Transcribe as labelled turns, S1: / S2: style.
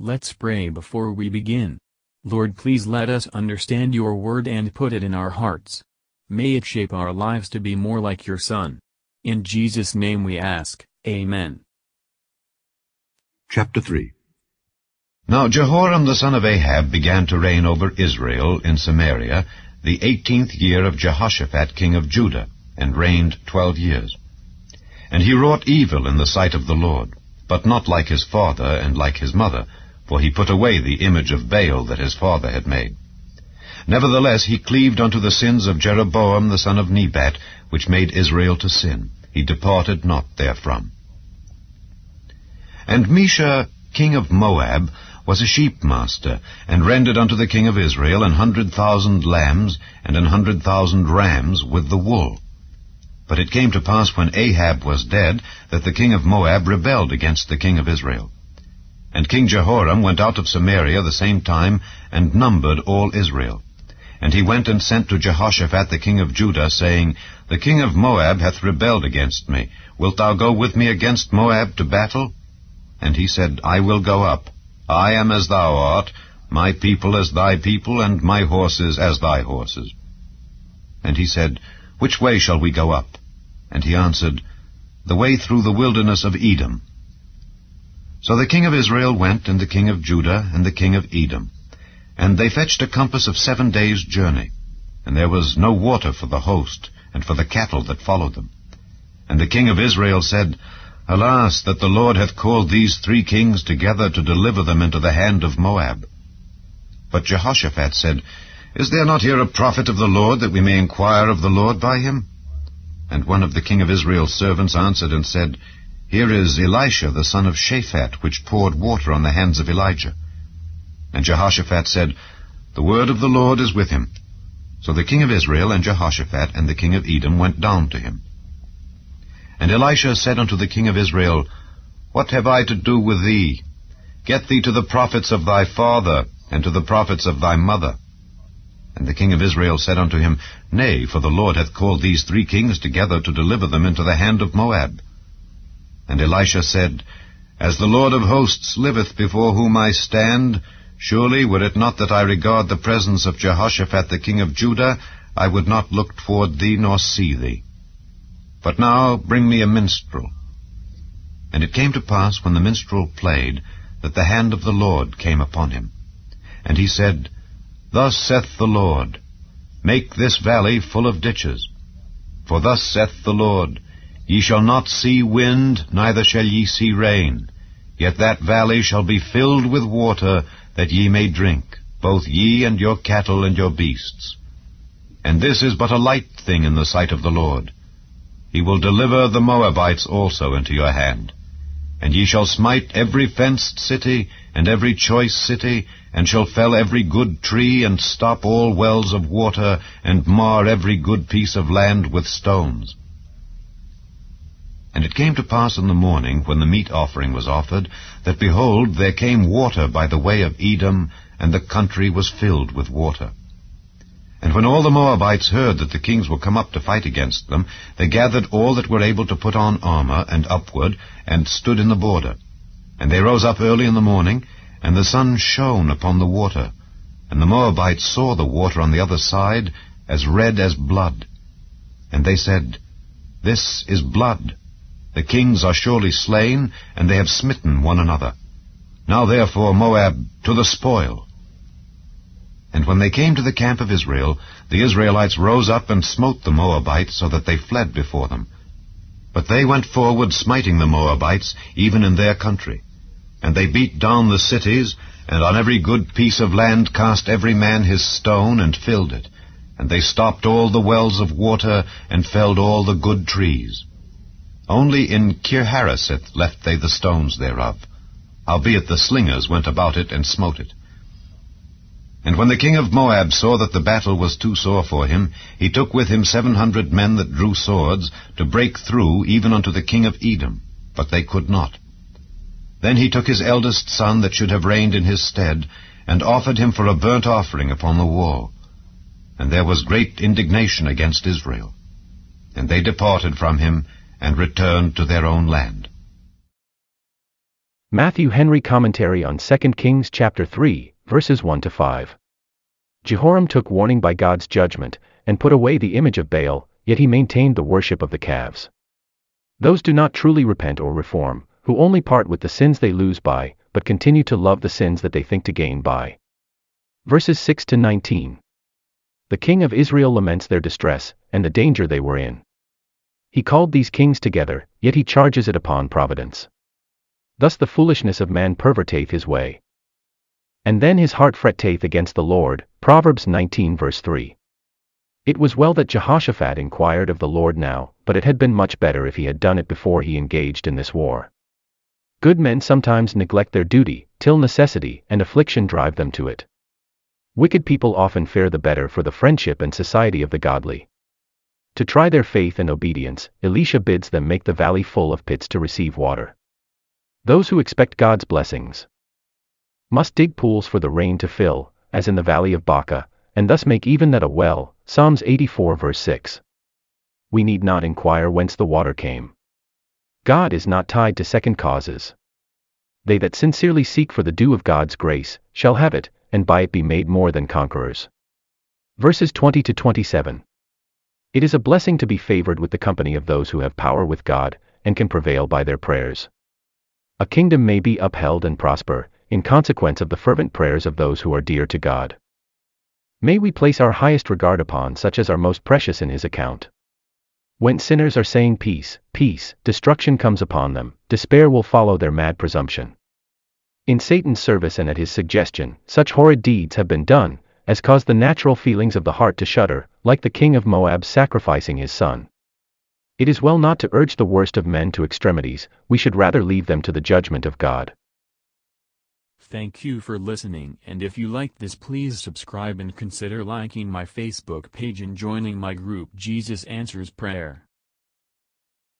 S1: Let's pray before we begin. Lord please let us understand your word and put it in our hearts. May it shape our lives to be more like your Son. In Jesus' name we ask, Amen.
S2: Chapter 3 Now Jehoram the son of Ahab began to reign over Israel in Samaria the eighteenth year of Jehoshaphat king of Judah, and reigned twelve years. And he wrought evil in the sight of the Lord, but not like his father and like his mother, for he put away the image of Baal that his father had made. Nevertheless he cleaved unto the sins of Jeroboam the son of Nebat, which made Israel to sin. He departed not therefrom. And Mesha, king of Moab, was a sheep master, and rendered unto the king of Israel an hundred thousand lambs and an hundred thousand rams with the wool. But it came to pass when Ahab was dead, that the king of Moab rebelled against the king of Israel. And King Jehoram went out of Samaria the same time, and numbered all Israel. And he went and sent to Jehoshaphat the king of Judah, saying, The king of Moab hath rebelled against me. Wilt thou go with me against Moab to battle? And he said, I will go up. I am as thou art, my people as thy people, and my horses as thy horses. And he said, Which way shall we go up? And he answered, The way through the wilderness of Edom. So the king of Israel went, and the king of Judah, and the king of Edom. And they fetched a compass of seven days' journey. And there was no water for the host, and for the cattle that followed them. And the king of Israel said, Alas, that the Lord hath called these three kings together to deliver them into the hand of Moab. But Jehoshaphat said, Is there not here a prophet of the Lord, that we may inquire of the Lord by him? And one of the king of Israel's servants answered and said, Here is Elisha the son of Shaphat, which poured water on the hands of Elijah. And Jehoshaphat said, The word of the Lord is with him. So the king of Israel and Jehoshaphat and the king of Edom went down to him. And Elisha said unto the king of Israel, What have I to do with thee? Get thee to the prophets of thy father, and to the prophets of thy mother. And the king of Israel said unto him, Nay, for the Lord hath called these three kings together to deliver them into the hand of Moab. And Elisha said, As the Lord of hosts liveth before whom I stand, surely were it not that I regard the presence of Jehoshaphat the king of Judah, I would not look toward thee nor see thee. But now bring me a minstrel. And it came to pass, when the minstrel played, that the hand of the Lord came upon him. And he said, Thus saith the Lord, Make this valley full of ditches. For thus saith the Lord, Ye shall not see wind, neither shall ye see rain. Yet that valley shall be filled with water, that ye may drink, both ye and your cattle and your beasts. And this is but a light thing in the sight of the Lord. He will deliver the Moabites also into your hand. And ye shall smite every fenced city, and every choice city, and shall fell every good tree, and stop all wells of water, and mar every good piece of land with stones. And it came to pass in the morning, when the meat offering was offered, that behold, there came water by the way of Edom, and the country was filled with water. And when all the Moabites heard that the kings were come up to fight against them, they gathered all that were able to put on armor, and upward, and stood in the border. And they rose up early in the morning, and the sun shone upon the water. And the Moabites saw the water on the other side, as red as blood. And they said, This is blood. The kings are surely slain, and they have smitten one another. Now therefore, Moab, to the spoil. And when they came to the camp of Israel, the Israelites rose up and smote the Moabites, so that they fled before them. But they went forward, smiting the Moabites, even in their country. And they beat down the cities, and on every good piece of land cast every man his stone, and filled it. And they stopped all the wells of water, and felled all the good trees. Only in Kirharaseth left they the stones thereof. albeit the slingers went about it, and smote it. And when the king of Moab saw that the battle was too sore for him, he took with him seven hundred men that drew swords, to break through even unto the king of Edom. But they could not. Then he took his eldest son that should have reigned in his stead, and offered him for a burnt offering upon the wall. And there was great indignation against Israel. And they departed from him, and returned to their own land.
S3: Matthew Henry Commentary on 2 Kings chapter 3, verses 1 to 5. Jehoram took warning by God's judgment, and put away the image of Baal, yet he maintained the worship of the calves. Those do not truly repent or reform, who only part with the sins they lose by, but continue to love the sins that they think to gain by. Verses 6 to 19. The king of Israel laments their distress, and the danger they were in. He called these kings together, yet he charges it upon providence. Thus the foolishness of man perverteth his way. And then his heart fretteth against the Lord. Proverbs 19 verse 3. It was well that Jehoshaphat inquired of the Lord now, but it had been much better if he had done it before he engaged in this war. Good men sometimes neglect their duty, till necessity and affliction drive them to it. Wicked people often fare the better for the friendship and society of the godly. To try their faith and obedience, Elisha bids them make the valley full of pits to receive water. Those who expect God's blessings must dig pools for the rain to fill, as in the valley of Baca, and thus make even that a well. Psalms 84 verse 6. We need not inquire whence the water came. God is not tied to second causes. They that sincerely seek for the dew of God's grace, shall have it, and by it be made more than conquerors. Verses 20 to 27. It is a blessing to be favored with the company of those who have power with God, and can prevail by their prayers. A kingdom may be upheld and prosper, in consequence of the fervent prayers of those who are dear to God. May we place our highest regard upon such as are most precious in his account. When sinners are saying peace, peace, destruction comes upon them, despair will follow their mad presumption. In Satan's service and at his suggestion, such horrid deeds have been done, as caused the natural feelings of the heart to shudder, like the king of Moab sacrificing his son. It is well not to urge the worst of men to extremities, we should rather leave them to the judgment of God.
S1: Thank you for listening and if you liked this please subscribe and consider liking my Facebook page and joining my group Jesus Answers Prayer.